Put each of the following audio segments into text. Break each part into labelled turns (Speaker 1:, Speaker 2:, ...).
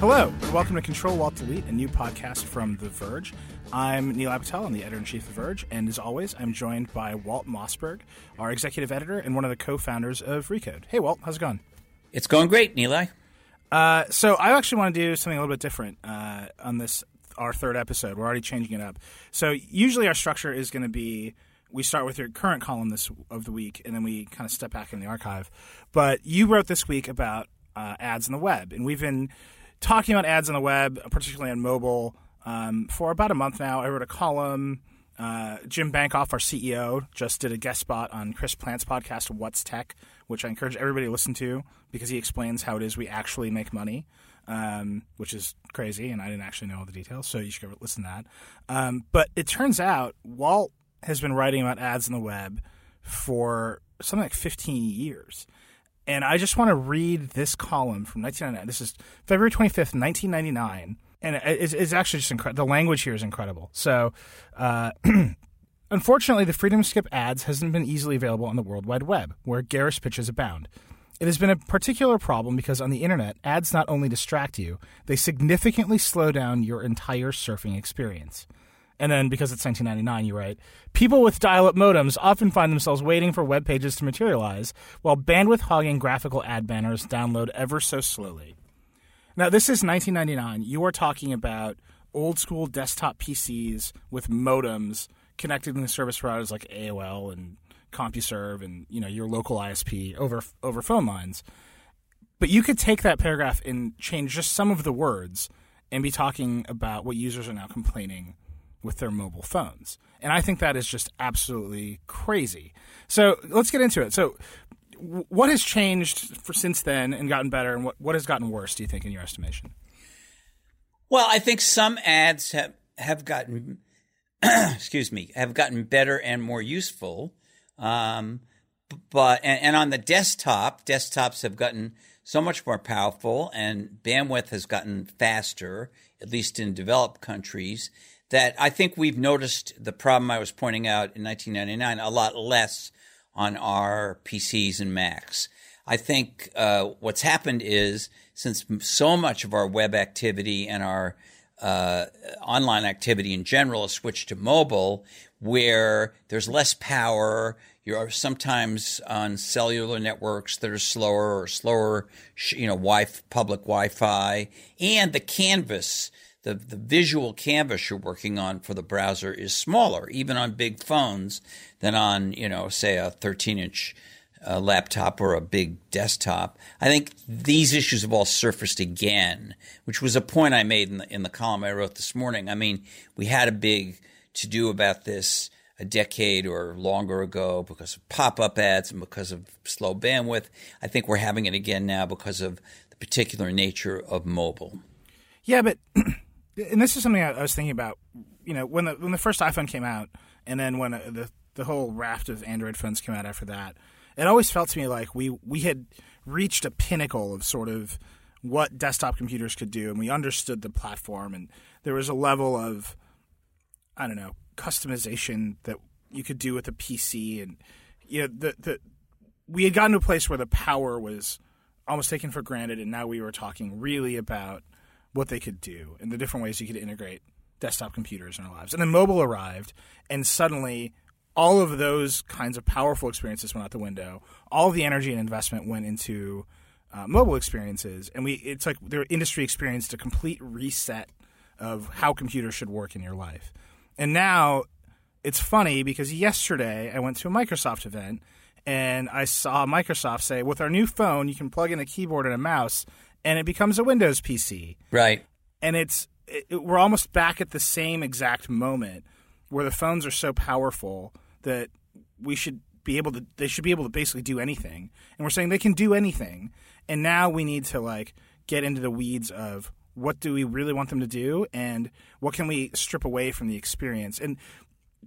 Speaker 1: Hello, and welcome to Control Walt Delete, a new podcast from The Verge. I'm Nilay Patel, I'm the editor in chief of The Verge, and as always, I'm joined by Walt Mossberg, our executive editor and one of the co founders of Recode. Hey, Walt, how's it going?
Speaker 2: It's going great, Nilay.
Speaker 1: Uh, so, I actually want to do something a little bit different uh, on this, our third episode. We're already changing it up. So, usually our structure is going to be we start with your current column this of the week, and then we kind of step back in the archive. But you wrote this week about uh, ads on the web, and we've been talking about ads on the web, particularly on mobile, um, for about a month now. I wrote a column. Uh, Jim Bankoff, our CEO, just did a guest spot on Chris Plante's podcast, What's Tech, which I encourage everybody to listen to because he explains how it is we actually make money, um, which is crazy, and I didn't actually know all the details, so you should go listen to that. Um, but it turns out Walt has been writing about ads on the web for something like 15 years. And I just want to read this column from 1999. This is February 25th, 1999. And it's, it's actually just incredible. The language here is incredible. So, uh, unfortunately, the freedom skip ads hasn't been easily available on the World Wide Web, where garish pitches abound. It has been a particular problem because on the internet, ads not only distract you, they significantly slow down your entire surfing experience. And then because it's 1999, you write, people with dial up modems often find themselves waiting for web pages to materialize, while bandwidth hogging graphical ad banners download ever so slowly. Now, this is 1999. You are talking about old school desktop PCs with modems connected to service providers like AOL and CompuServe and you know your local ISP over over phone lines. But you could take that paragraph and change just some of the words and be talking about what users are now complaining with their mobile phones. And I think that is just absolutely crazy. So let's get into it. So, what has changed for, since then and gotten better, and what, what has gotten worse, do you think, in your estimation?
Speaker 2: Well, I think some ads have, have gotten, excuse me, have gotten better and more useful. Um, but and, and on the desktop, desktops have gotten so much more powerful, and bandwidth has gotten faster, at least in developed countries that I think we've noticed the problem I was pointing out in 1999 a lot less on our PCs and Macs. I think uh, what's happened is since so much of our web activity and our uh, online activity in general has switched to mobile, where there's less power. You're sometimes on cellular networks that are slower or slower, you know, wi- public Wi-Fi, and the canvas the, the visual canvas you're working on for the browser is smaller, even on big phones, than on, you know, say a 13 inch uh, laptop or a big desktop. I think these issues have all surfaced again, which was a point I made in the, in the column I wrote this morning. I mean, we had a big to do about this a decade or longer ago because of pop up ads and because of slow bandwidth. I think we're having it again now because of the particular nature of mobile.
Speaker 1: Yeah, but and this is something I, was thinking about. You know, when the when the first iPhone came out, and then when uh, the the whole raft of Android phones came out after that, it always felt to me like we we had reached a pinnacle of sort of what desktop computers could do, and we understood the platform, and there was a level of I don't know customization that you could do with a PC, and you know the the we had gotten to a place where the power was almost taken for granted, and now we were talking really about what they could do and the different ways you could integrate desktop computers in our lives. And then mobile arrived, and suddenly all of those kinds of powerful experiences went out the window. All the energy and investment went into uh, mobile experiences, and we it's like their industry experienced a complete reset of how computers should work in your life. And now it's funny because yesterday I went to a Microsoft event and I saw Microsoft say, with our new phone, you can plug in a keyboard and a mouse and it becomes a Windows PC.
Speaker 2: Right.
Speaker 1: And it's it, we're almost back at the same exact moment where the phones are so powerful that we should be able to they should be able to basically do anything. And we're saying they can do anything. And now we need to like get into the weeds of what do we really want them to do and what can we strip away from the experience. And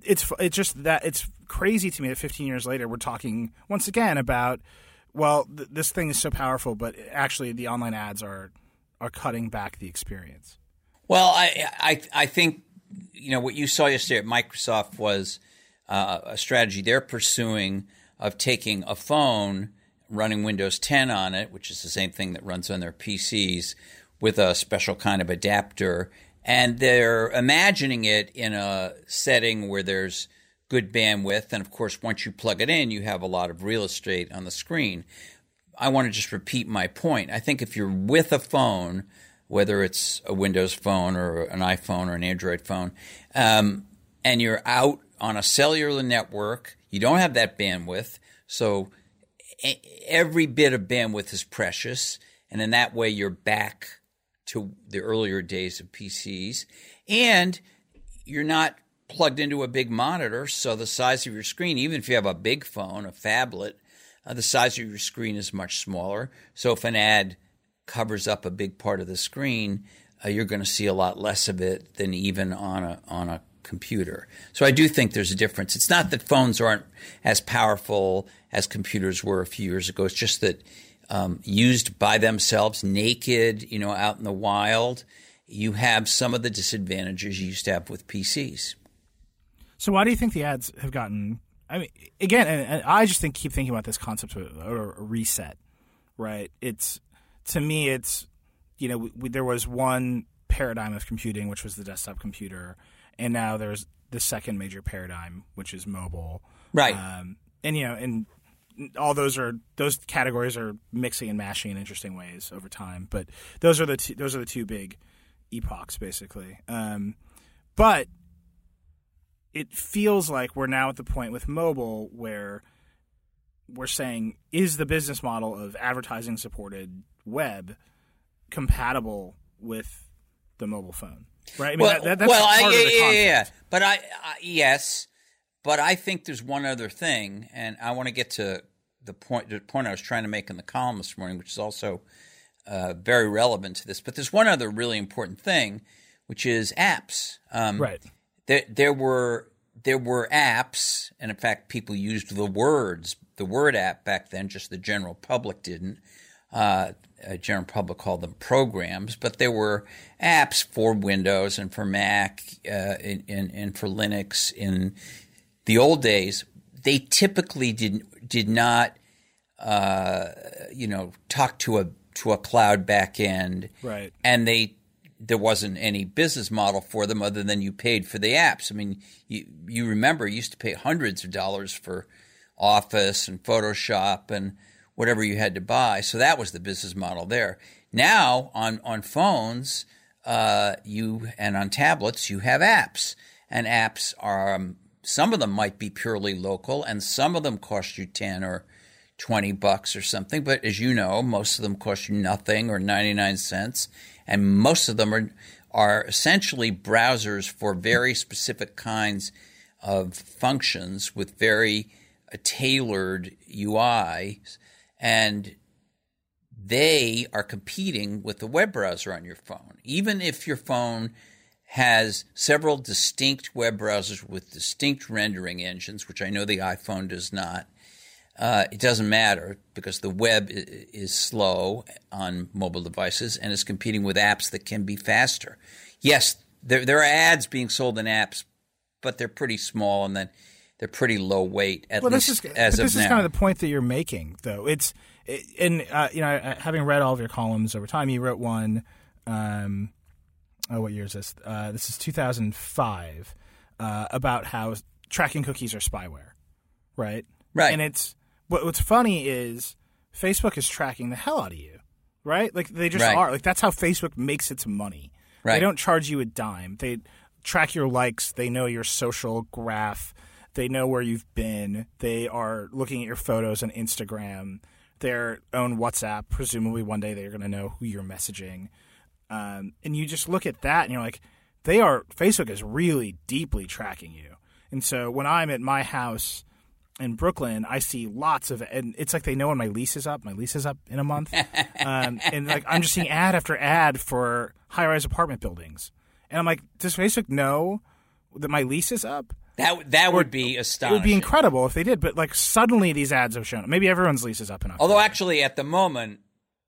Speaker 1: it's it's just that it's crazy to me that 15 years later we're talking once again about well, th- this thing is so powerful, but actually the online ads are are cutting back the experience.
Speaker 2: Well, I I, I think you know what you saw yesterday at Microsoft was uh, a strategy they're pursuing of taking a phone running Windows 10 on it, which is the same thing that runs on their PCs, with a special kind of adapter, and they're imagining it in a setting where there's good bandwidth, and of course, once you plug it in, you have a lot of real estate on the screen. I want to just repeat my point. I think if you're with a phone, whether it's a Windows phone or an iPhone or an Android phone, um, and you're out on a cellular network, you don't have that bandwidth. So every bit of bandwidth is precious. And in that way, you're back to the earlier days of PCs. And you're not plugged into a big monitor. So the size of your screen, even if you have a big phone, a phablet, uh, the size of your screen is much smaller. So if an ad covers up a big part of the screen, uh, you're going to see a lot less of it than even on a on a computer. So I do think there's a difference. It's not that phones aren't as powerful as computers were a few years ago. It's just that um, used by themselves, naked, you know, out in the wild, you have some of the disadvantages you used to have with PCs.
Speaker 1: So why do you think the ads have gotten? I mean, again, and, I just think keep thinking about this concept of a, reset, right? It's to me, it's you know, we, there was one paradigm of computing, which was the desktop computer, and now there's the second major paradigm, which is mobile.
Speaker 2: Right. Um,
Speaker 1: and you know, and all those are those categories are mixing and mashing in interesting ways over time. But those are the two, those are the two big epochs, basically. Um, but it feels like we're now at the point with mobile where we're saying is the business model of advertising supported web compatible with the mobile phone? right? I mean,
Speaker 2: well,
Speaker 1: that, that's
Speaker 2: well, I, yeah, yeah, yeah, But I, I, yes, but I think there's one other thing, and I want to get to the point the point I was trying to make in the column this morning, which is also uh, very relevant to this. But there's one other really important thing, which is apps.
Speaker 1: Um, right.
Speaker 2: There, there were there were apps, and in fact, people used the words the word app back then. Just the general public didn't. Uh, general public called them programs, but there were apps for Windows and for Mac uh, and, and, and, for Linux. In the old days, they typically did did not, uh, you know, talk to a to a cloud backend,
Speaker 1: right?
Speaker 2: And they there wasn't any business model for them other than you paid for the apps. I mean, you you remember you used to pay hundreds of dollars for Office and Photoshop and whatever you had to buy. So that was the business model there. Now on on phones, uh, you and on tablets, you have apps, and apps are um, some of them might be purely local, and some of them cost you ten or twenty bucks or something. But as you know, most of them cost you nothing or ninety nine cents, and most of them are are essentially browsers for very specific kinds of functions with very uh, tailored UIs and they are competing with the web browser on your phone. Even if your phone has several distinct web browsers with distinct rendering engines, which I know the iPhone does not, uh, it doesn't matter because the web is slow on mobile devices and is competing with apps that can be faster. Yes, there, there are ads being sold in apps, but they're pretty small and then they're pretty low weight at
Speaker 1: well,
Speaker 2: least
Speaker 1: this is,
Speaker 2: as
Speaker 1: this
Speaker 2: of
Speaker 1: is kind of the point that you're making, though. It's and uh, you know, having read all of your columns over time, you wrote one. Um, oh, what year is this? Uh, this is 2005 uh, about how tracking cookies are spyware, right?
Speaker 2: Right.
Speaker 1: And it's what, what's funny is Facebook is tracking the hell out of you, right? Like they just
Speaker 2: right.
Speaker 1: are. Like that's how Facebook makes its money.
Speaker 2: Right.
Speaker 1: They don't charge you a dime. They track your likes. They know your social graph. They know where you've been. They are looking at your photos on Instagram their own WhatsApp. Presumably, one day they're going to know who you're messaging. Um, and you just look at that and you're like, they are, Facebook is really deeply tracking you. And so when I'm at my house in Brooklyn, I see lots of, and it's like they know when my lease is up. My lease is up in a month. um, and like I'm just seeing ad after ad for high rise apartment buildings. And I'm like, does Facebook know that my lease is up?
Speaker 2: That that would be astonishing.
Speaker 1: It would be incredible if they did, but like suddenly these ads have shown. Maybe everyone's lease is up in October.
Speaker 2: Although actually, at the moment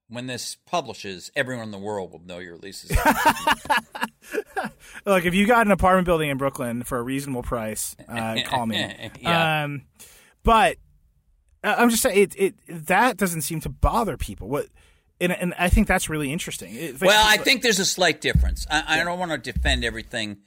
Speaker 2: when this publishes, everyone in the world will know your lease is up.
Speaker 1: Look, if you got an apartment building in Brooklyn for a reasonable price, uh, call me.
Speaker 2: yeah.
Speaker 1: Um, but uh, I'm just saying it, it that doesn't seem to bother people. What and, and I think that's really interesting. It,
Speaker 2: well, I think there's a slight difference. I, I don't want to defend everything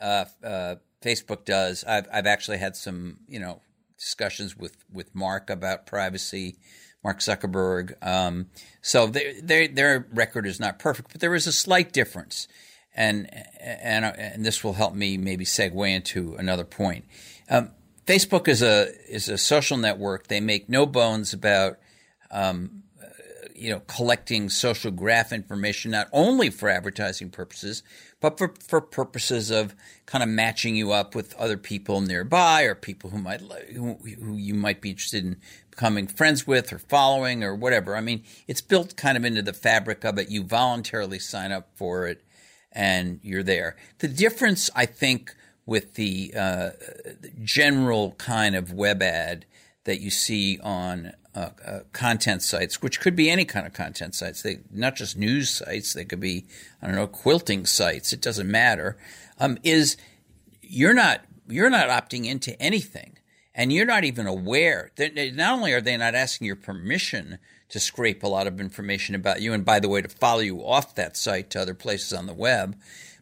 Speaker 2: uh, uh, Facebook does. I've I've actually had some you know discussions with with Mark about privacy. Mark Zuckerberg. Um, so their their record is not perfect, but there is a slight difference, and and and this will help me maybe segue into another point. Um, Facebook is a is a social network. They make no bones about um, you know, collecting social graph information not only for advertising purposes, but for, for purposes of kind of matching you up with other people nearby or people who might who, who you might be interested in becoming friends with or following or whatever. I mean, it's built kind of into the fabric of it. You voluntarily sign up for it, and you're there. The difference, I think, with the uh, general kind of web ad that you see on uh, uh, content sites, which could be any kind of content sites. They not just news sites. They could be I don't know quilting sites. It doesn't matter. Um, is you're not you're not opting into anything, and you're not even aware. That not only are they not asking your permission to scrape a lot of information about you, and by the way, to follow you off that site to other places on the web,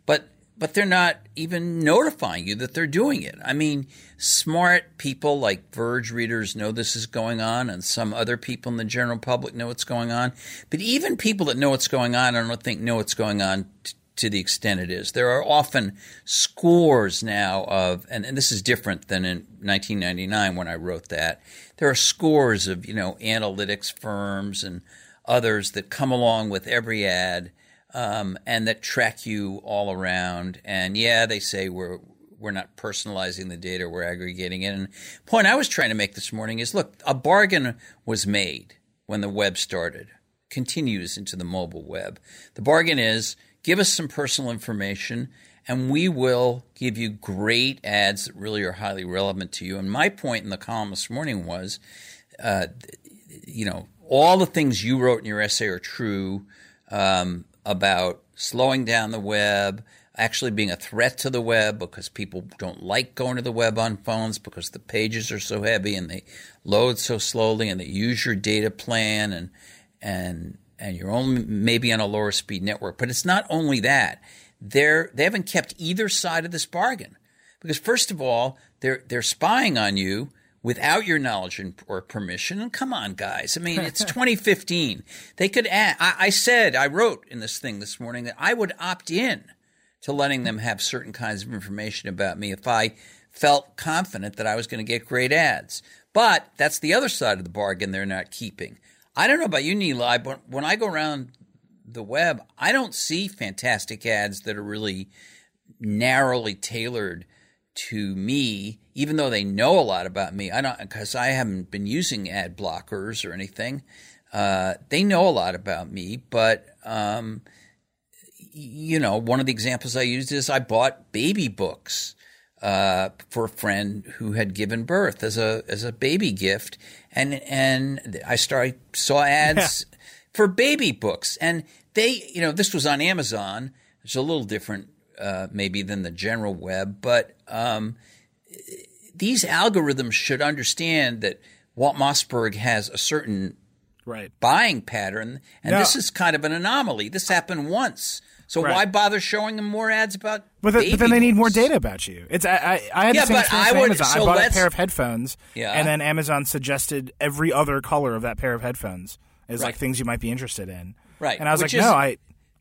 Speaker 2: but but they're not even notifying you that they're doing it. I mean, smart people like Verge readers know this is going on, and some other people in the general public know what's going on. But even people that know what's going on, I don't think know what's going on t- to the extent it is. There are often scores now of, and, and this is different than in 1999 when I wrote that. There are scores of, you know, analytics firms and others that come along with every ad um, and that track you all around. And yeah, they say we're we're not personalizing the data, we're aggregating it. And point I was trying to make this morning is look, a bargain was made when the web started, continues into the mobile web. The bargain is give us some personal information and we will give you great ads that really are highly relevant to you. And my point in the column this morning was, uh, you know, all the things you wrote in your essay are true. Um, about slowing down the web, actually being a threat to the web because people don't like going to the web on phones because the pages are so heavy and they load so slowly and they use your data plan and and and you're only maybe on a lower speed network. But it's not only that. They're they haven't kept either side of this bargain. Because first of all, they're they're spying on you without your knowledge or permission. And come on, guys. I mean, it's 2015. They could add, I, I, said, I wrote in this thing this morning that I would opt in to letting them have certain kinds of information about me if I felt confident that I was going to get great ads. But that's the other side of the bargain they're not keeping. I don't know about you, Nilay, but when I go around the web, I don't see fantastic ads that are really narrowly tailored to me, even though they know a lot about me, I don't because I haven't been using ad blockers or anything. Uh, they know a lot about me, but um, you know, one of the examples I used is I bought baby books uh, for a friend who had given birth as a as a baby gift, and and I started saw ads yeah. for baby books, and they, you know, this was on Amazon. It's a little different uh, maybe than the general web, but um, these algorithms should understand that Walt Mossberg has a certain
Speaker 1: right.
Speaker 2: buying pattern, and this is kind of an anomaly. This happened once. So right. why bother showing them more ads about?
Speaker 1: But,
Speaker 2: the,
Speaker 1: but then they need more data about you. It's I I, I had
Speaker 2: yeah,
Speaker 1: the same
Speaker 2: but I would,
Speaker 1: Amazon.
Speaker 2: So
Speaker 1: I bought a pair of headphones,
Speaker 2: yeah.
Speaker 1: and then Amazon suggested every other color of that pair of headphones as
Speaker 2: right.
Speaker 1: like things you might be interested in.
Speaker 2: Right,
Speaker 1: and I was
Speaker 2: Which
Speaker 1: like, no, I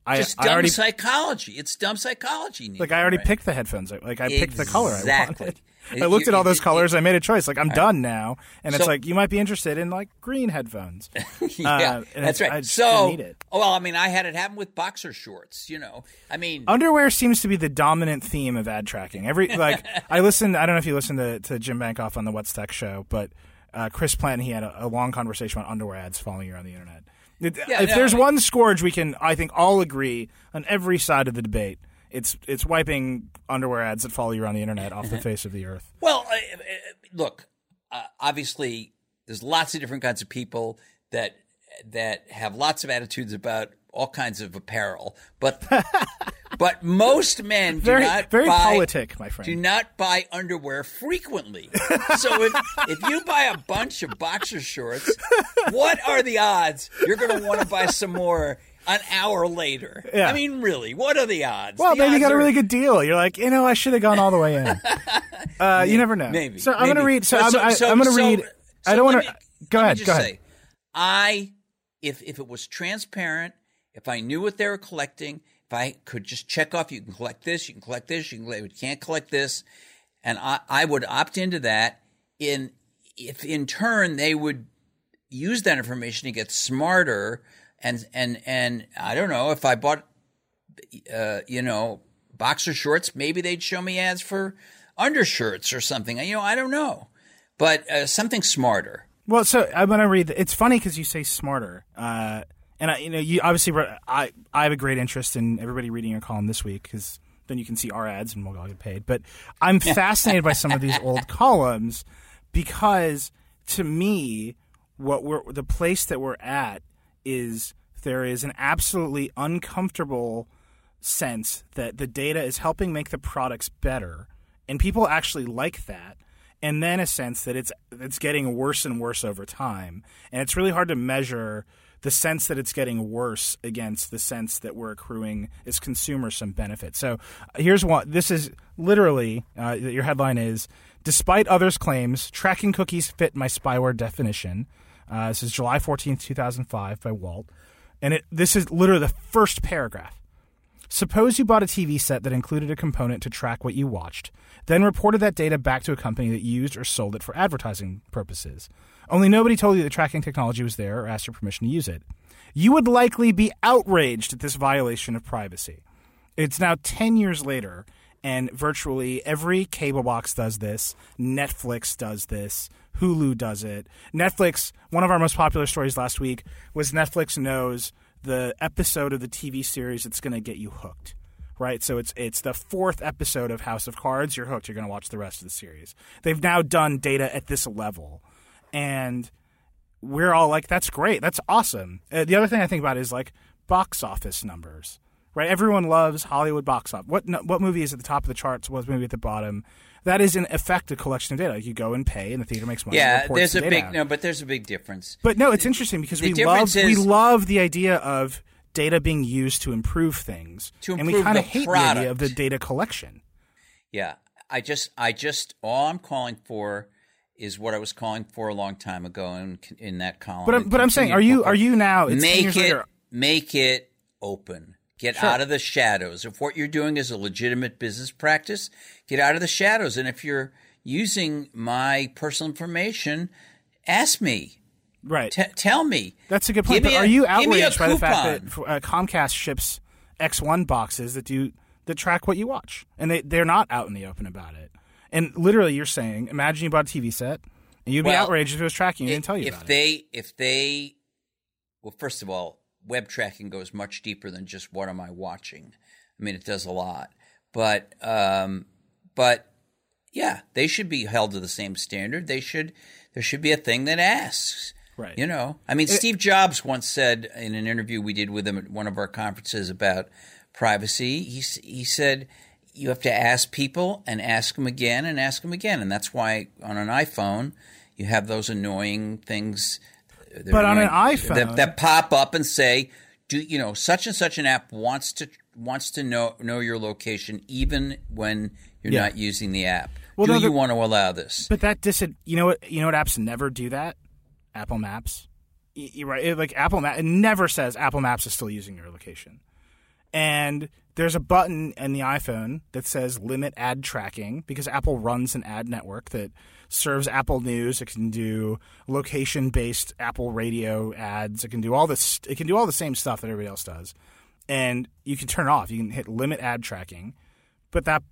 Speaker 1: I,
Speaker 2: just
Speaker 1: I
Speaker 2: dumb
Speaker 1: already,
Speaker 2: psychology. It's dumb psychology.
Speaker 1: Like I already
Speaker 2: right?
Speaker 1: picked the headphones. Like I picked the color I
Speaker 2: Exactly.
Speaker 1: wanted. I looked
Speaker 2: You-
Speaker 1: at all those colors. I made a choice. Like I'm done now, and it's like you might be interested in like green headphones.
Speaker 2: yeah,
Speaker 1: Uh,
Speaker 2: that's
Speaker 1: it's- I
Speaker 2: right. So,
Speaker 1: need it.
Speaker 2: oh, well, I mean, I had it happen with boxer shorts. You know, I mean,
Speaker 1: Underwear seems to be the dominant theme of ad tracking. Every like I listened. I don't know if you listened to, to Jim Bankoff on the What's Tech show, but uh, Chris Plante he had a, a long conversation about underwear ads following you on the internet. It-
Speaker 2: Yeah,
Speaker 1: if
Speaker 2: no,
Speaker 1: there's
Speaker 2: I-
Speaker 1: one scourge we can, I think, all agree on every side of the debate. It's it's wiping underwear ads that follow you around the internet off the face of the earth.
Speaker 2: Well, uh, uh, look, uh, obviously, there's lots of different kinds of people that that have lots of attitudes about all kinds of apparel, but but most men do
Speaker 1: very
Speaker 2: not
Speaker 1: very
Speaker 2: buy,
Speaker 1: politic, my friend.
Speaker 2: do not buy underwear frequently. so if, if you buy a bunch of boxer shorts, what are the odds you're going to want to buy some more an hour later?
Speaker 1: Yeah.
Speaker 2: I mean, really, what are the odds?
Speaker 1: well,
Speaker 2: The
Speaker 1: maybe you got a really good deal. You're like, you know, I should have gone all the way in. Uh, you never know.
Speaker 2: Maybe.
Speaker 1: So I'm going to read. So,
Speaker 2: But
Speaker 1: I'm, I,
Speaker 2: so-
Speaker 1: I'm going to
Speaker 2: so-
Speaker 1: read. I don't want to. Go ahead. Go ahead.
Speaker 2: say, I, if if it was transparent, if I knew what they were collecting, if I could just check off, you can collect this, you can collect this, you can you can't collect this, and I, I would opt into that. In if in turn they would use that information to get smarter, and and and I don't know if I bought, uh, you know, boxer shorts, maybe they'd show me ads for undershirts or something. You know, I don't know, but uh, something smarter.
Speaker 1: Well, so I'm going to read. It's funny because you say smarter, uh, and I, you know, you obviously. I I have a great interest in everybody reading your column this week because then you can see our ads and we'll all get paid. But I'm fascinated by some of these old columns because to me, what we're the place that we're at is there is an absolutely uncomfortable sense that the data is helping make the products better, and people actually like that. And then a sense that it's it's getting worse and worse over time, and it's really hard to measure the sense that it's getting worse against the sense that we're accruing as consumers some benefit. So uh, here's what this is literally uh, your headline is: Despite others' claims, tracking cookies fit my spyware definition. Uh, this is July fourteenth, two thousand five, by Walt, and it this is literally the first paragraph. Suppose you bought a TV set that included a component to track what you watched, then reported that data back to a company that used or sold it for advertising purposes. Only nobody told you the tracking technology was there or asked your permission to use it. You would likely be outraged at this violation of privacy. It's now 10 years later, and virtually every cable box does this. Netflix does this. Hulu does it. Netflix, one of our most popular stories last week was Netflix knows the episode of the TV series that's going to get you hooked. Right, so it's it's the fourth episode of House of Cards. You're hooked. You're going to watch the rest of the series. They've now done data at this level, and we're all like, "That's great. That's awesome." Uh, the other thing I think about is like box office numbers. Right, everyone loves Hollywood box office. What what movie is at the top of the charts? What movie at the bottom? That is in effect a collection of data. You go and pay, and the theater makes money.
Speaker 2: Yeah, there's
Speaker 1: the
Speaker 2: a big
Speaker 1: out.
Speaker 2: no, but there's a big difference.
Speaker 1: But no, it's interesting because
Speaker 2: the
Speaker 1: we love
Speaker 2: difference
Speaker 1: we love the idea of data being used to improve things,
Speaker 2: To
Speaker 1: and we kind of
Speaker 2: the
Speaker 1: hate the idea of the data collection.
Speaker 2: Yeah, I just, I just, all I'm calling for is what I was calling for a long time ago in in that column.
Speaker 1: But I'm, but I'm saying, are you are you now? It's
Speaker 2: make it
Speaker 1: later.
Speaker 2: make it open. Get
Speaker 1: Sure.
Speaker 2: out of the shadows. If what you're doing is a legitimate business practice, get out of the shadows. And if you're using my personal information, ask me.
Speaker 1: Right.
Speaker 2: T- tell me.
Speaker 1: That's a good
Speaker 2: Give
Speaker 1: point. But are you
Speaker 2: give me a
Speaker 1: outraged by the fact that uh, Comcast ships X1 boxes that do that track what you watch, and they they're not out in the open about it? And literally, you're saying, imagine you bought a TV set, and you'd be
Speaker 2: Well,
Speaker 1: outraged if it was tracking you and didn't tell you
Speaker 2: if
Speaker 1: about it.
Speaker 2: they if they well first of all web tracking goes much deeper than just what am i watching. I mean it does a lot. But um but yeah they should be held to the same standard. They should there should be a thing that asks
Speaker 1: Right.
Speaker 2: you know? I mean steve jobs once said in an interview we did with him at one of our conferences about privacy he, he said you have to ask people and ask them again and ask them again. And that's why on an iphone you have those annoying things they're
Speaker 1: But on an iPhone-
Speaker 2: that, that pop up and say do you know such and such an app wants to wants to know know your location even when you're
Speaker 1: Yeah.
Speaker 2: not using the app
Speaker 1: Well,
Speaker 2: do
Speaker 1: no,
Speaker 2: you
Speaker 1: the-
Speaker 2: want to allow this
Speaker 1: But that dis you know what you know what apps never do that? Apple Maps. You're right. It- like Apple Maps, it never says Apple Maps is still using your location. And there's a button in the iPhone that says limit ad tracking because Apple runs an ad network that serves Apple News. It can do location based Apple radio ads. It can do all this. It can do all the same stuff that everybody else does. And you can turn it off. You can hit limit ad tracking, but that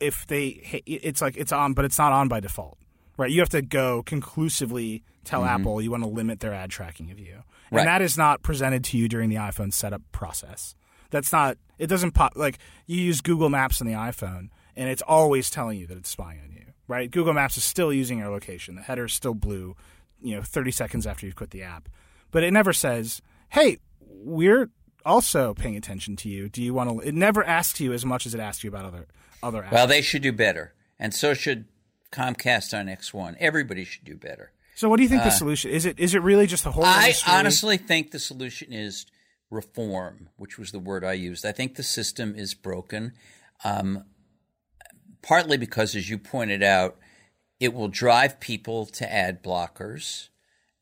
Speaker 1: if they it's like it's on, but it's not on by default, right? You have to go conclusively tell Apple you want to limit their ad tracking of you, and
Speaker 2: Mm-hmm. Right.
Speaker 1: that is not presented to you during the iPhone setup process. That's not. It doesn't pop like you use Google Maps on the iPhone, and it's always telling you that it's spying on you, right? Google Maps is still using your location. The header is still blue, you know, 30 seconds after you've quit the app, but it never says, "Hey, we're also paying attention to you? Do you want to? It never asks you as much as it asks you about other other apps.
Speaker 2: Well, they should do better, and so should Comcast on X1. Everybody should do better.
Speaker 1: So, what do you think the uh, solution is? It is it really just the whole?
Speaker 2: I
Speaker 1: industry?
Speaker 2: honestly think the solution is reform, which was the word I used. I think the system is broken, um, partly because, as you pointed out, it will drive people to ad blockers,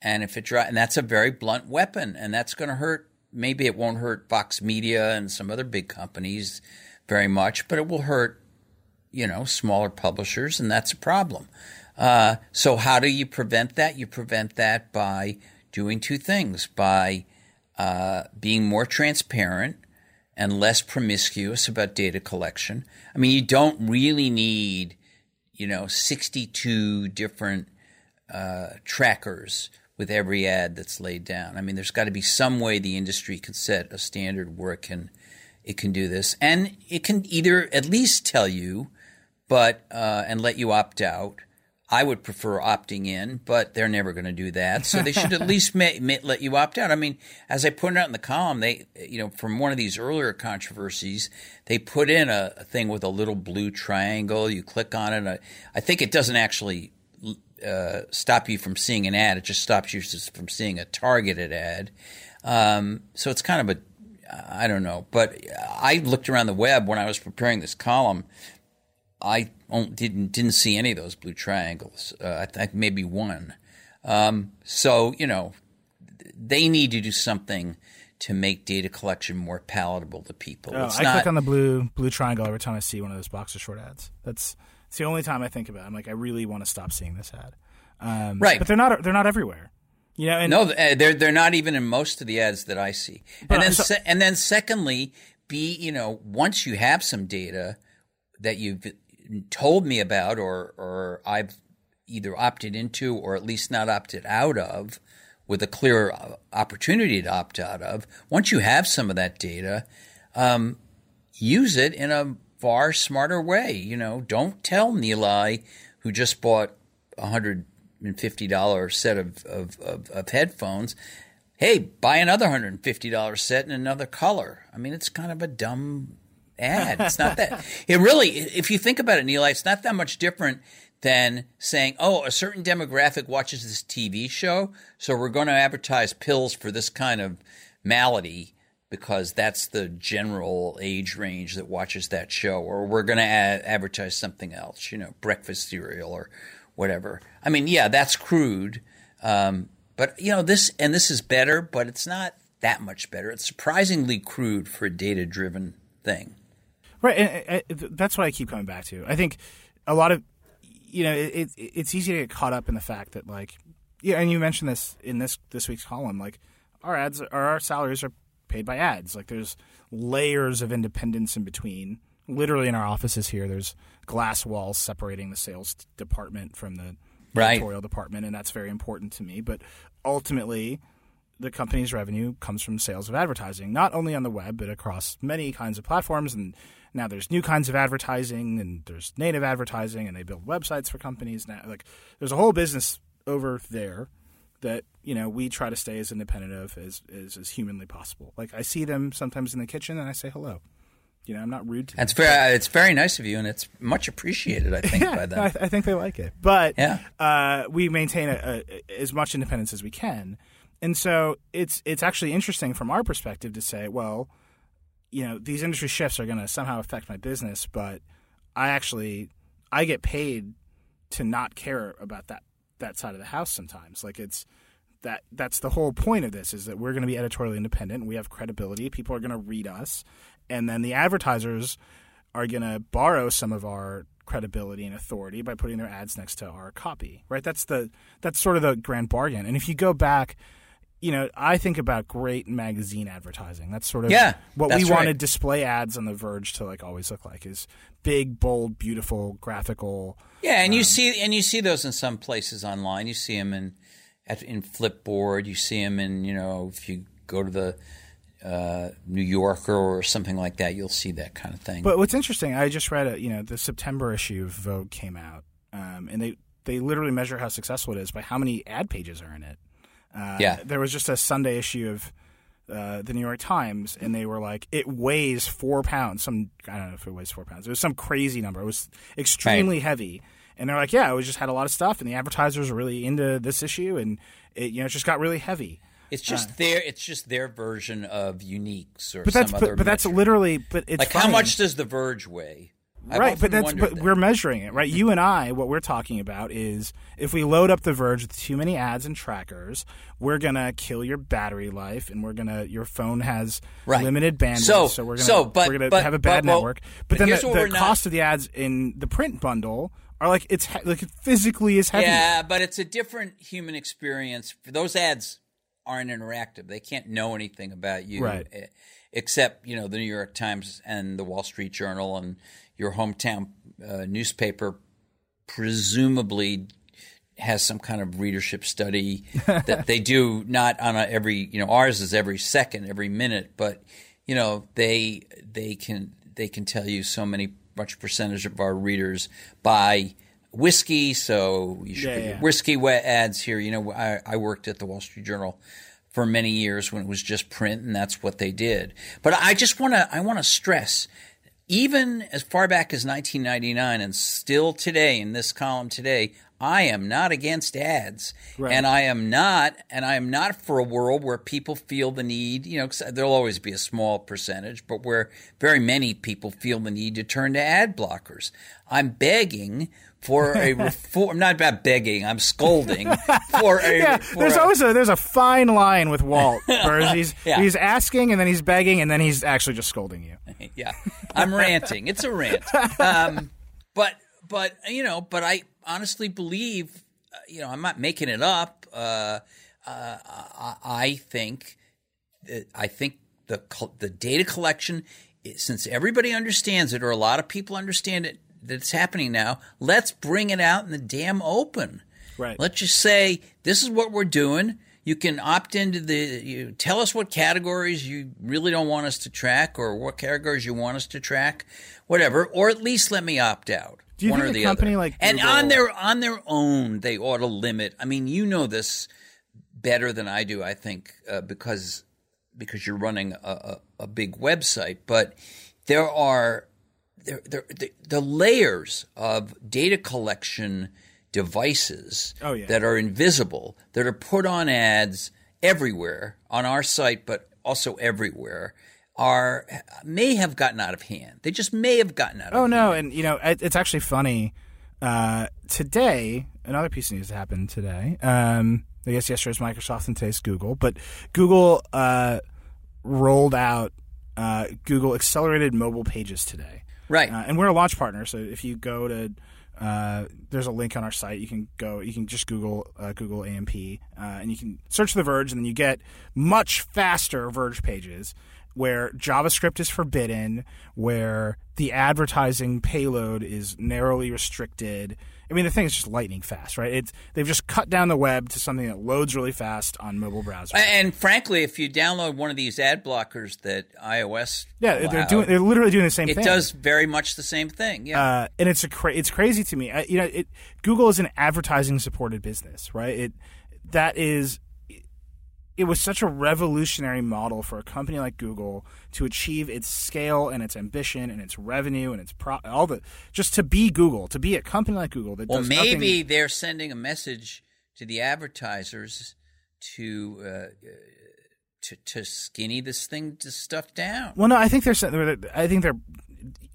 Speaker 2: and if it dri- and that's a very blunt weapon, and that's going to hurt. Maybe it won't hurt Vox Media and some other big companies very much, but it will hurt, you know, smaller publishers, and that's a problem. Uh, so how do you prevent that? You prevent that by doing two things: by uh, being more transparent and less promiscuous about data collection. I mean, you don't really need, you know, 62 different uh, trackers with every ad that's laid down. I mean, there's got to be some way the industry can set a standard where it can it can do this, and it can either at least tell you, but uh, and let you opt out. I would prefer opting in, but they're never going to do that. So they should at least ma- ma- let you opt out. I mean, as I pointed out in the column, they, you know, from one of these earlier controversies, they put in a, a thing with a little blue triangle. You click on it. I, I think it doesn't actually uh, stop you from seeing an ad. It just stops you from seeing a targeted ad. Um, so it's kind of a, I don't know. But I looked around the web when I was preparing this column. I didn't didn't see any of those blue triangles. Uh, I think maybe one. Um, so you know, they need to do something to make data collection more palatable to people.
Speaker 1: Oh, I
Speaker 2: not,
Speaker 1: click on the blue blue triangle every time I see one of those boxer short ads. That's it's the only time I think about. it. I'm like, I really want to stop seeing this ad. Um,
Speaker 2: right,
Speaker 1: but they're not they're not everywhere. You know, and,
Speaker 2: no, uh, they're they're not even in most of the ads that I see. And then so, se- and then secondly, be you know once you have some data that you've told me about or or I've either opted into or at least not opted out of with a clear opportunity to opt out of once you have some of that data um, use it in a far smarter way. You know don't tell Nilay who just bought a hundred and fifty dollar set of, of, of, of headphones hey buy another hundred and fifty dollar set in another color. I mean it's kind of a dumb ad. It's not that. It really, if you think about it, Nilay, it's not that much different than saying, oh, a certain demographic watches this TV show, so we're going to advertise pills for this kind of malady because that's the general age range that watches that show, or we're going to ad- advertise something else, you know, breakfast cereal or whatever. I mean, yeah, that's crude. Um, but, you know, this, and this is better, but it's not that much better. It's surprisingly crude for a data driven thing.
Speaker 1: Right, and, and, that's what I keep coming back to. I think a lot of you know it, it, it's easy to get caught up in the fact that like yeah, and you mentioned this in this this week's column. Like our ads, or our salaries are paid by ads. Like there's layers of independence in between. Literally in our offices here, there's glass walls separating the sales department from the
Speaker 2: right.
Speaker 1: editorial department, and that's very important to me. But ultimately, the company's revenue comes from sales of advertising, not only on the web but across many kinds of platforms and now there's new kinds of advertising and there's native advertising and they build websites for companies now. Like there's a whole business over there that you know we try to stay as independent of as, as, as humanly possible. Like I see them sometimes in the kitchen and I say hello. You know, I'm not rude to
Speaker 2: That's
Speaker 1: them.
Speaker 2: very. It's very nice of you, and it's much appreciated. I think
Speaker 1: yeah,
Speaker 2: by them.
Speaker 1: I, I, think they like it, but
Speaker 2: yeah.
Speaker 1: uh, we maintain a, a, as much independence as we can, and so it's it's actually interesting from our perspective to say, well, you know these industry shifts are going to somehow affect my business but i actually i get paid to not care about that that side of the house sometimes. Like it's that that's the whole point of this is that we're going to be editorially independent we have credibility people are going to read us and then the advertisers are going to borrow some of our credibility and authority by putting their ads next to our copy right? That's the that's sort of the grand bargain. And if you go back you know, I think about great magazine advertising. That's sort of
Speaker 2: yeah,
Speaker 1: what we wanted
Speaker 2: right.
Speaker 1: display ads on the Verge to like always look like is big, bold, beautiful, graphical.
Speaker 2: Yeah, and um, you see and you see those in some places online. You see them in at, in Flipboard. You see them in you know if you go to the uh, New Yorker or something like that, you'll see that kind of thing.
Speaker 1: But what's interesting, I just read a you know the September issue of Vogue came out, um, and they they literally measure how successful it is by how many ad pages are in it.
Speaker 2: Uh, yeah,
Speaker 1: there was just a Sunday issue of uh, the New York Times, and they were like, it weighs four pounds. Some I don't know if it weighs four pounds. It was some crazy number. It was extremely right. heavy. And they're like, yeah, it was just had a lot of stuff, and the advertisers were really into this issue, and it you know it just got really heavy.
Speaker 2: It's just uh, their it's just their version of Uniques or
Speaker 1: but that's
Speaker 2: but,
Speaker 1: but,
Speaker 2: but
Speaker 1: that's literally but it's
Speaker 2: like
Speaker 1: funny.
Speaker 2: how much does the Verge weigh?
Speaker 1: I've right, but that's but that. we're measuring it, right? You and I, what we're talking about is if we load up the Verge with too many ads and trackers, we're gonna kill your battery life, and we're gonna your phone has right. limited bandwidth, so, so we're gonna
Speaker 2: so, but,
Speaker 1: we're gonna
Speaker 2: but,
Speaker 1: have a bad
Speaker 2: but,
Speaker 1: network.
Speaker 2: But,
Speaker 1: then the, the cost not... of the ads in the print bundle are like it's he- like it physically is heavy.
Speaker 2: Yeah, but it's a different human experience. Those ads aren't interactive; they can't know anything about you,
Speaker 1: right?
Speaker 2: Eh, Except you know the New York Times and the Wall Street Journal and your hometown uh, newspaper presumably has some kind of readership study that they do not on a every you know ours is every second every minute but you know they they can they can tell you so many much percentage of our readers buy whiskey so you should
Speaker 1: yeah, yeah.
Speaker 2: whiskey ads here you know I, I worked at the wall street journal for many years when it was just print and that's what they did but i just want to i want to stress even as far back as 1999 and still today in this column today, I am not against ads. Right. And I am not, and I am not for a world where people feel the need, you know, there'll always be a small percentage, but where very many people feel the need to turn to ad blockers. I'm begging for a reform. not about begging. I'm scolding for a.
Speaker 1: Yeah,
Speaker 2: for
Speaker 1: there's
Speaker 2: a,
Speaker 1: always a there's a fine line with Walt. He's yeah. he's asking and then he's begging and then he's actually just scolding you.
Speaker 2: yeah, I'm ranting. It's a rant. Um, but but you know, but I honestly believe, uh, you know, I'm not making it up. Uh, uh, I think I think the the data collection, since everybody understands it, or a lot of people understand it that's happening now, let's bring it out in the damn open.
Speaker 1: Right.
Speaker 2: Let's just say this is what we're doing. You can opt into the. You tell us what categories you really don't want us to track, or what categories you want us to track, whatever. Or at least let me opt out.
Speaker 1: Do you
Speaker 2: one
Speaker 1: think
Speaker 2: or the
Speaker 1: a company
Speaker 2: other.
Speaker 1: like
Speaker 2: and on their on their own, they ought to limit. I mean, you know this better than I do. I think uh, because because you're running a, a, a big website, but there are the, the layers of data collection devices
Speaker 1: oh, yeah.
Speaker 2: that are invisible that are put on ads everywhere on our site, but also everywhere are may have gotten out of hand. They just may have gotten out. Of hand.
Speaker 1: Oh no,
Speaker 2: hand.
Speaker 1: and you know it, it's actually funny. Uh, today, another piece of news happened today. Um, I guess yesterday was Microsoft and today's Google, but Google uh, rolled out uh, Google accelerated mobile pages today.
Speaker 2: Right.
Speaker 1: Uh, and we're a launch partner, so if you go to uh, there's a link on our site. You can go. You can just Google uh, Google AMP, uh, and you can search the Verge, and then you get much faster Verge pages where JavaScript is forbidden, where the advertising payload is narrowly restricted, I mean, the thing is just lightning fast, right? It's they've just cut down the web to something that loads really fast on mobile browsers.
Speaker 2: And frankly, if you download one of these ad blockers that iOS,
Speaker 1: yeah, they're doing, they're literally doing the same
Speaker 2: it
Speaker 1: thing.
Speaker 2: It does very much the same thing. Yeah,
Speaker 1: uh, and it's a cra- it's crazy to me. I, you know, it, Google is an advertising supported business, right? It that is it was such a revolutionary model for a company like Google to achieve its scale and its ambition and its revenue and its pro- all the just to be Google, to be a company like Google that
Speaker 2: well, maybe
Speaker 1: nothing-
Speaker 2: they're sending a message to the advertisers to uh, to to skinny this thing to stuff down.
Speaker 1: Well, no, I think they're I think they're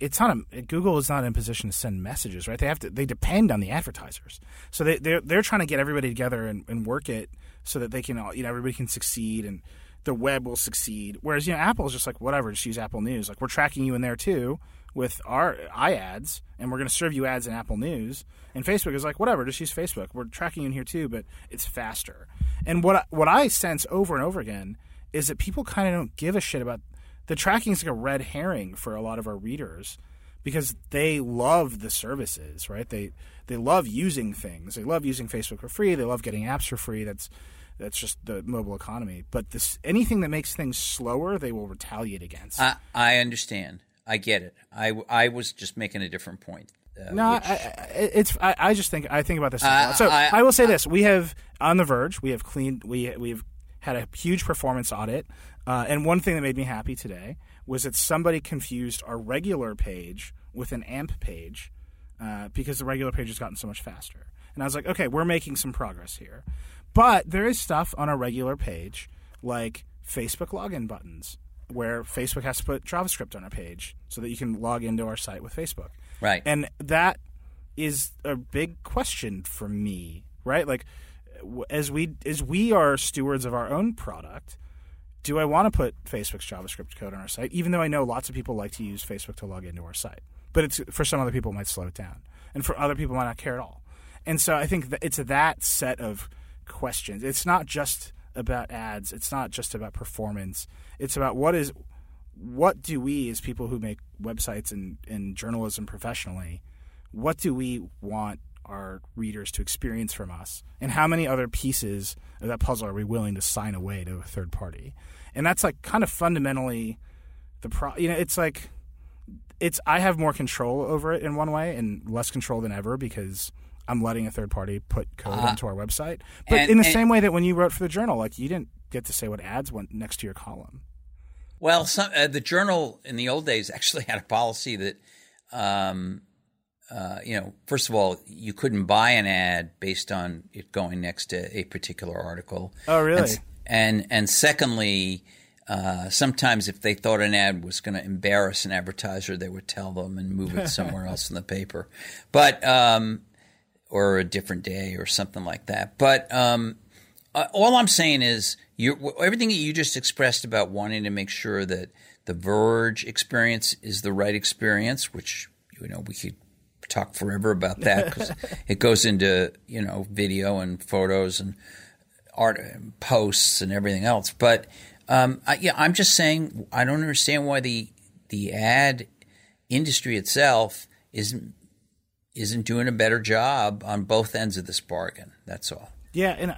Speaker 1: it's not a Google is not in a position to send messages, right? They have to they depend on the advertisers, so they they're they're trying to get everybody together and, and work it so that they can all you know everybody can succeed and the web will succeed. Whereas you know Apple is just like whatever, just use Apple News. Like we're tracking you in there too with our iAds, and we're going to serve you ads in Apple News. And Facebook is like whatever, just use Facebook. We're tracking you in here too, but it's faster. And what what I sense over and over again is that people kind of don't give a shit about the tracking is like a red herring for a lot of our readers because they love the services, right? They they love using things. They love using Facebook for free. They love getting apps for free. That's that's just the mobile economy. But this anything that makes things slower, they will retaliate against.
Speaker 2: I, I understand. I get it. I, I was just making a different point.
Speaker 1: Uh, no, which... I, I, it's I, I, just think I think about this. Uh, so I, will say this: we have on the Verge, we have cleaned we we have had a huge performance audit. Uh, and one thing that made me happy today was that somebody confused our regular page with an AMP page uh, because the regular page has gotten so much faster. And I was like, okay, we're making some progress here. But there is stuff on a regular page like Facebook login buttons where Facebook has to put JavaScript on a page so that you can log into our site with Facebook.
Speaker 2: Right.
Speaker 1: And that is a big question for me, right? Like as we as we are stewards of our own product, do I want to put Facebook's JavaScript code on our site even though I know lots of people like to use Facebook to log into our site. But it's for some other people it might slow it down. And for other people might not care at all. And so I think it's that set of questions. It's not just about ads. It's not just about performance. It's about what is what do we as people who make websites and, and journalism professionally, what do we want our readers to experience from us? And how many other pieces of that puzzle are we willing to sign away to a third party? And that's like kind of fundamentally the pro you know, it's like it's I have more control over it in one way and less control than ever because I'm letting a third party put code uh, onto our website. But and, in the and, same way that when you wrote for the journal, like you didn't get to say what ads went next to your column.
Speaker 2: Well, some, uh, the journal in the old days actually had a policy that, um, uh, you know, first of all, you couldn't buy an ad based on it going next to a particular article.
Speaker 1: Oh, really?
Speaker 2: And and, and secondly, uh, sometimes if they thought an ad was going to embarrass an advertiser, they would tell them and move it somewhere else in the paper. But um, or a different day or something like that. But um, uh, all I'm saying is you, everything that you just expressed about wanting to make sure that the Verge experience is the right experience, which you know we could talk forever about that because it goes into you know video and photos and art and posts and everything else. But um, I, yeah, I'm just saying I don't understand why the the ad industry itself isn't isn't doing a better job on both ends of this bargain. That's all.
Speaker 1: Yeah, and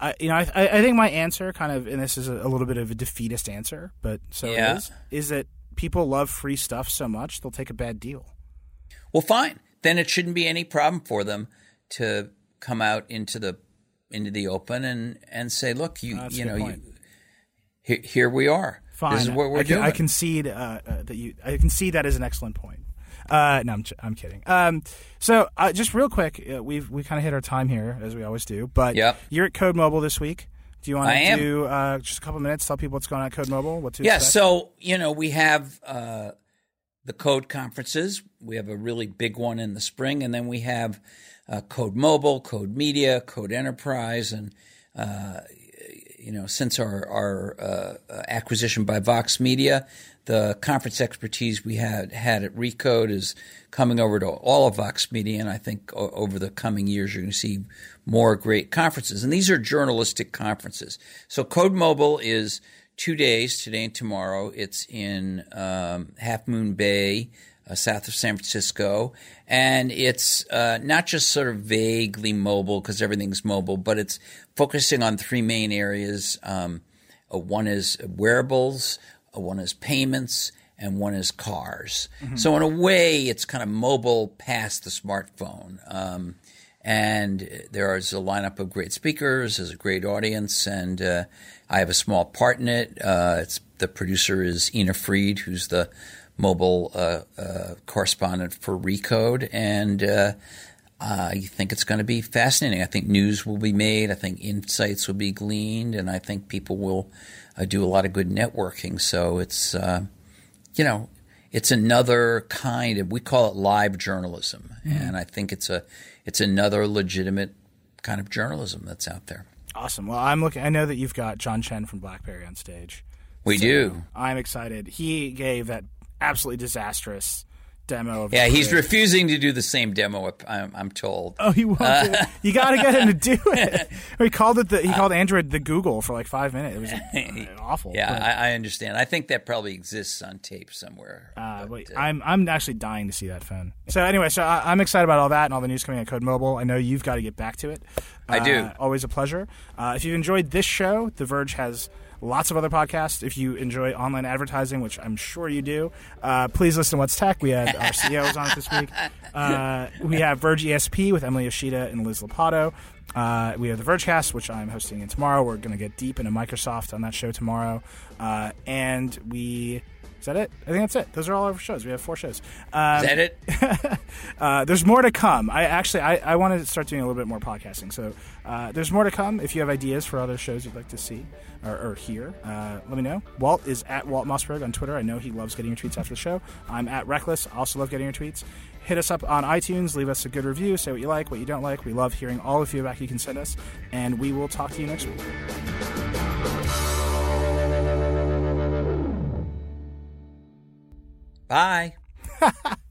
Speaker 1: I, you know, I, I think my answer, kind of, and this is a, little bit of a defeatist answer, but so yeah. it is, is that people love free stuff so much they'll take a bad deal.
Speaker 2: Well, fine. Then it shouldn't be any problem for them to come out into the into the open and and say, look, you oh, you know, you, here, here, we are.
Speaker 1: Fine.
Speaker 2: This is what we're
Speaker 1: I,
Speaker 2: doing.
Speaker 1: I concede uh, uh, that you. I concede that is an excellent point. Uh, no, I'm, I'm kidding. Um, so uh, just real quick, uh, we've we kind of hit our time here as we always do. But
Speaker 2: yep.
Speaker 1: you're at Code Mobile this week. Do you want to do uh, just a couple minutes? Tell people what's going on at Code Mobile. What to
Speaker 2: yeah.
Speaker 1: Expect?
Speaker 2: So you know we have uh, the Code conferences. We have a really big one in the spring, and then we have uh, Code Mobile, Code Media, Code Enterprise, and you know, since our, our uh, acquisition by Vox Media, the conference expertise we had had at Recode is coming over to all of Vox Media, and I think o- over the coming years you're going to see more great conferences. And these are journalistic conferences. So Code Mobile is two days, today and tomorrow. It's in um, Half Moon Bay, uh, south of San Francisco, and it's uh, not just sort of vaguely mobile because everything's mobile, but it's focusing on three main areas. Um, uh, one is wearables, uh, one is payments, and one is cars. Mm-hmm. So in a way, it's kind of mobile past the smartphone. Um, and there is a lineup of great speakers. There's a great audience, and uh, I have a small part in it. Uh, it's the producer is Ina Fried, who's the mobile uh, uh correspondent for Recode, and uh, I think it's going to be fascinating. I think news will be made. I think insights will be gleaned, and I think people will uh, do a lot of good networking. So it's, uh, you know, it's another kind of we call it live journalism, mm-hmm. and I think it's a it's another legitimate kind of journalism that's out there.
Speaker 1: Awesome. Well, I'm looking. I know that you've got John Chen from BlackBerry on stage.
Speaker 2: We so do.
Speaker 1: I'm excited. He gave that absolutely disastrous demo.
Speaker 2: yeah, he's refusing to do the same demo. I'm, I'm told.
Speaker 1: Oh, he won't. Uh, you got to get him to do it. he called it the. He called Android the Google for like five minutes. It was uh, awful.
Speaker 2: Yeah, I, I, understand. I think that probably exists on tape somewhere.
Speaker 1: Uh, but, uh, I'm I'm actually dying to see that phone. So anyway, so I, am excited about all that and all the news coming on Code Mobile. I know you've got to get back to it.
Speaker 2: I do.
Speaker 1: Uh, always a pleasure. Uh, if you've enjoyed this show, The Verge has lots of other podcasts. If you enjoy online advertising, which I'm sure you do, uh, please listen to What's Tech. We had our CEOs on it this week. Uh, we have Verge ESP with Emily Yoshida and Liz Lopatto. Uh, we have the Vergecast, which I'm hosting in tomorrow. We're going to get deep into Microsoft on that show tomorrow. Uh, and we. Is that it? I think that's it. Those are all our shows. We have four shows. Um,
Speaker 2: Is that it?
Speaker 1: uh, there's more to come. I actually I, I want to start doing a little bit more podcasting. So uh, there's more to come. If you have ideas for other shows you'd like to see or, or hear, uh, let me know. Walt is at Walt Mossberg on Twitter. I know he loves getting your tweets after the show. I'm at Reckless. I also love getting your tweets. Hit us up on iTunes. Leave us a good review. Say what you like, what you don't like. We love hearing all the feedback you can send us. And we will talk to you next week.
Speaker 2: Bye.